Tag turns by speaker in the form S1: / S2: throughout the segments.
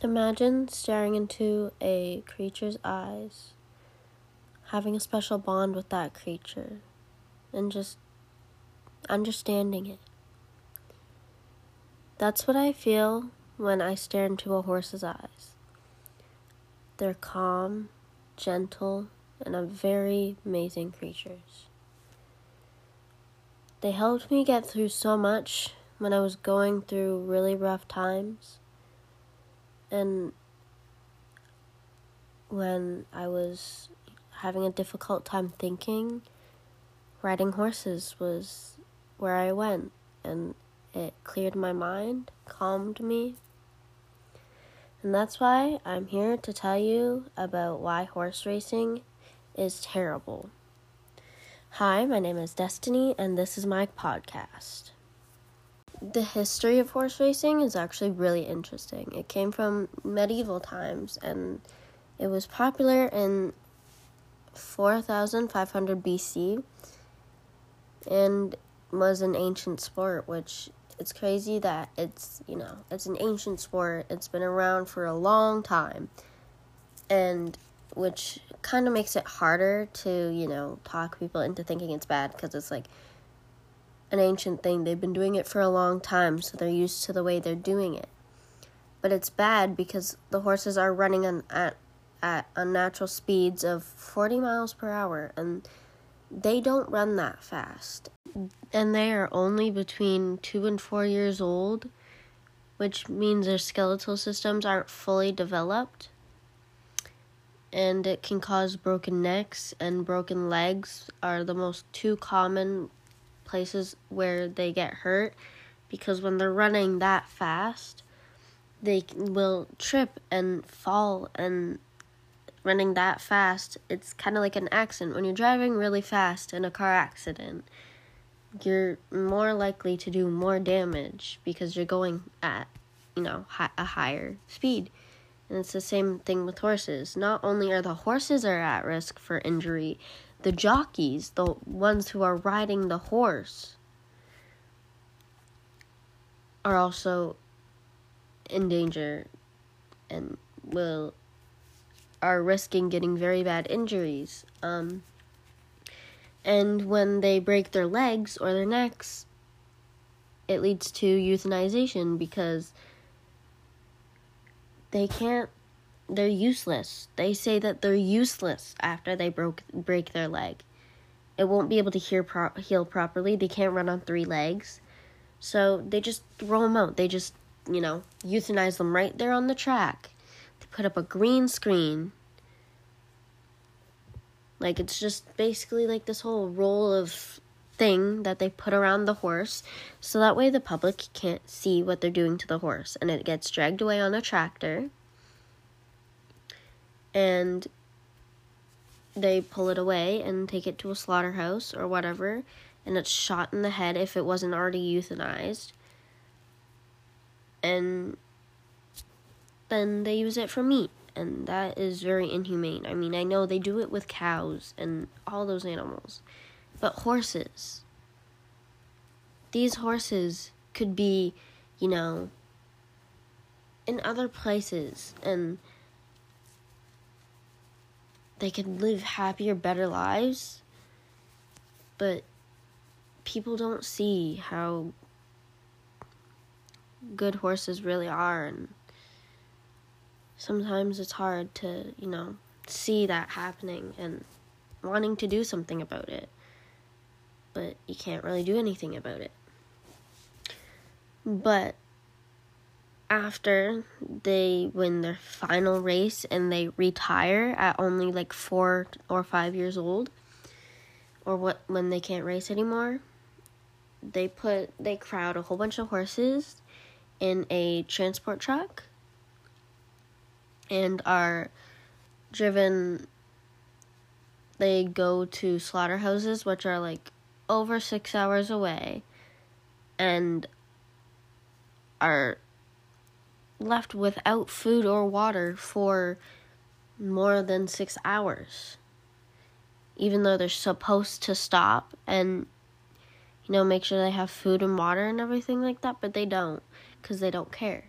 S1: Imagine staring into a creature's eyes, having a special bond with that creature, and just understanding it. That's what I feel when I stare into a horse's eyes. They're calm, gentle, and a very amazing creatures. They helped me get through so much when I was going through really rough times and when I was having a difficult time thinking, riding horses was where I went, and it cleared my mind, calmed me. And that's why I'm here to tell you about why horse racing is terrible. Hi, my name is Destiny, and this is my podcast the history of horse racing is actually really interesting. It came from medieval times and it was popular in 4500 BC and was an ancient sport, which it's crazy that it's, you know, it's an ancient sport. It's been around for a long time. And which kind of makes it harder to, you know, talk people into thinking it's bad because it's like an ancient thing. They've been doing it for a long time, so they're used to the way they're doing it. But it's bad because the horses are running on, at at unnatural speeds of 40 miles per hour and they don't run that fast. And they are only between 2 and 4 years old, which means their skeletal systems aren't fully developed. And it can cause broken necks and broken legs are the most two common places where they get hurt because when they're running that fast, they will trip and fall and running that fast, it's kind of like an accident. When you're driving really fast in a car accident, you're more likely to do more damage because you're going at, you know, a higher speed. And it's the same thing with horses. Not only are the horses are at risk for injury, the jockeys, the ones who are riding the horse, are also in danger and will are risking getting very bad injuries. Um, and when they break their legs or their necks, it leads to euthanization because they can't they're useless. They say that they're useless after they broke break their leg. It won't be able to heal pro- heal properly. They can't run on three legs. So they just throw them out. They just, you know, euthanize them right there on the track. They put up a green screen. Like it's just basically like this whole roll of thing that they put around the horse so that way the public can't see what they're doing to the horse and it gets dragged away on a tractor and they pull it away and take it to a slaughterhouse or whatever, and it's shot in the head if it wasn't already euthanized. And then they use it for meat, and that is very inhumane. I mean, I know they do it with cows and all those animals, but horses. These horses could be, you know, in other places and they could live happier, better lives. But people don't see how good horses really are and sometimes it's hard to, you know, see that happening and wanting to do something about it. But you can't really do anything about it. But after they win their final race and they retire at only like four or five years old or what when they can't race anymore they put they crowd a whole bunch of horses in a transport truck and are driven they go to slaughterhouses which are like over six hours away and are left without food or water for more than six hours. Even though they're supposed to stop and, you know, make sure they have food and water and everything like that, but they don't because they don't care.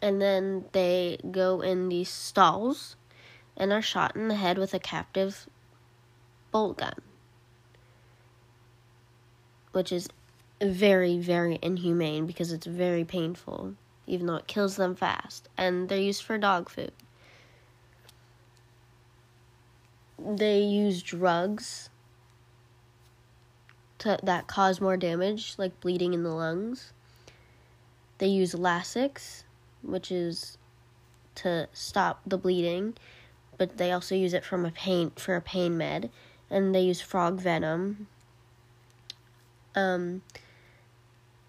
S1: and then they go in these stalls and are shot in the head with a captive bolt gun, which is very, very inhumane because it's very painful, even though it kills them fast, and they're used for dog food. They use drugs to, that cause more damage, like bleeding in the lungs. They use Lasix, which is to stop the bleeding, but they also use it from a pain for a pain med, and they use frog venom. Um,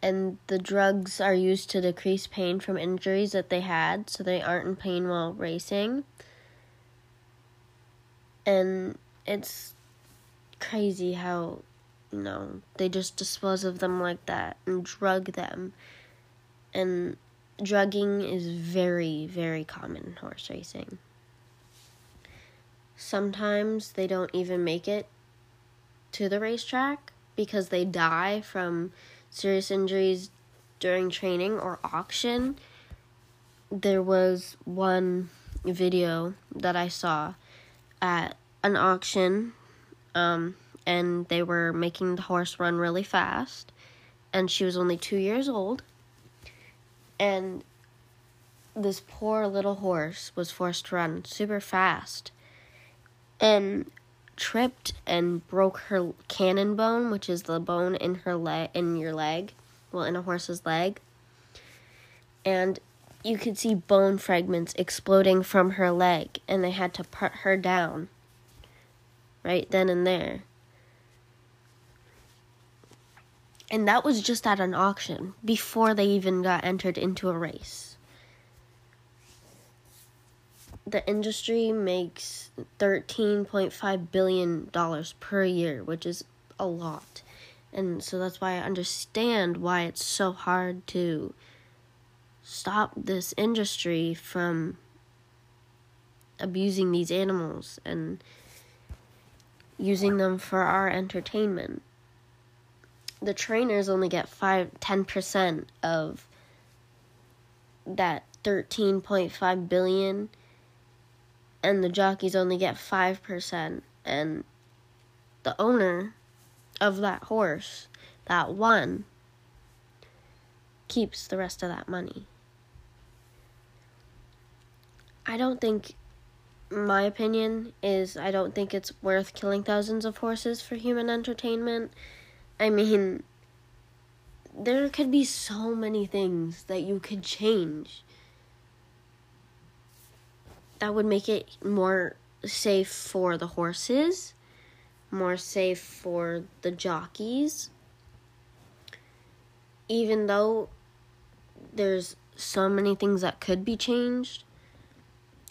S1: and the drugs are used to decrease pain from injuries that they had, so they aren't in pain while racing. And it's crazy how, you know, they just dispose of them like that and drug them. And drugging is very, very common in horse racing. Sometimes they don't even make it to the racetrack because they die from serious injuries during training or auction. There was one video that I saw at an auction, um, and they were making the horse run really fast, and she was only two years old and this poor little horse was forced to run super fast and tripped and broke her cannon bone, which is the bone in her leg in your leg, well in a horse's leg. And you could see bone fragments exploding from her leg and they had to put her down right then and there. And that was just at an auction before they even got entered into a race. The industry makes $13.5 billion per year, which is a lot. And so that's why I understand why it's so hard to stop this industry from abusing these animals and using them for our entertainment the trainers only get 5 10% of that 13.5 billion and the jockeys only get 5% and the owner of that horse that won keeps the rest of that money. I don't think my opinion is i don't think it's worth killing thousands of horses for human entertainment. I mean, there could be so many things that you could change that would make it more safe for the horses, more safe for the jockeys. Even though there's so many things that could be changed,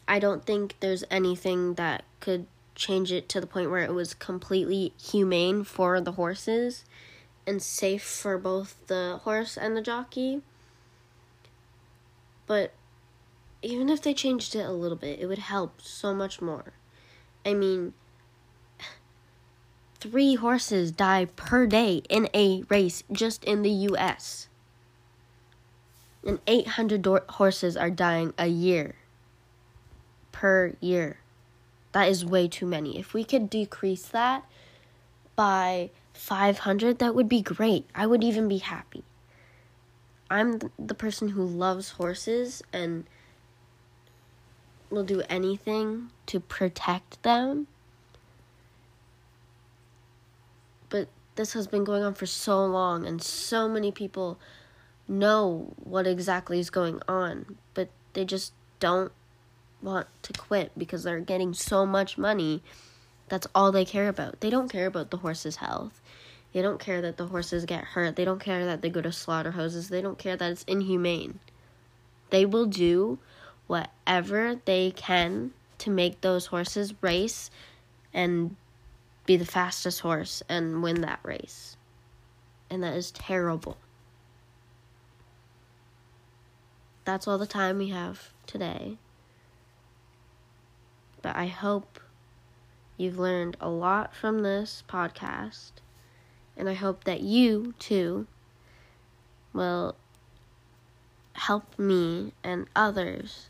S1: I don't think there's anything that could change it to the point where it was completely humane for the horses and safe for both the horse and the jockey. But even if they changed it a little bit, it would help so much more. I mean, three horses die per day in a race just in the US. And 800 do- horses are dying a year. Per year. That is way too many. If we could decrease that by 500, that would be great. I would even be happy. I'm the person who loves horses and will do anything to protect them. But this has been going on for so long, and so many people know what exactly is going on, but they just don't want to quit because they're getting so much money. That's all they care about. They don't care about the horse's health. They don't care that the horses get hurt. They don't care that they go to slaughterhouses. They don't care that it's inhumane. They will do whatever they can to make those horses race and be the fastest horse and win that race. And that is terrible. That's all the time we have today. But I hope you've learned a lot from this podcast. And I hope that you, too, will help me and others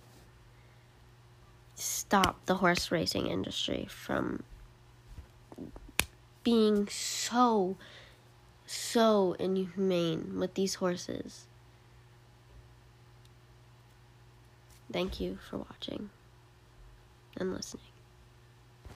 S1: stop the horse racing industry from being so, so inhumane with these horses. Thank you for watching and listening.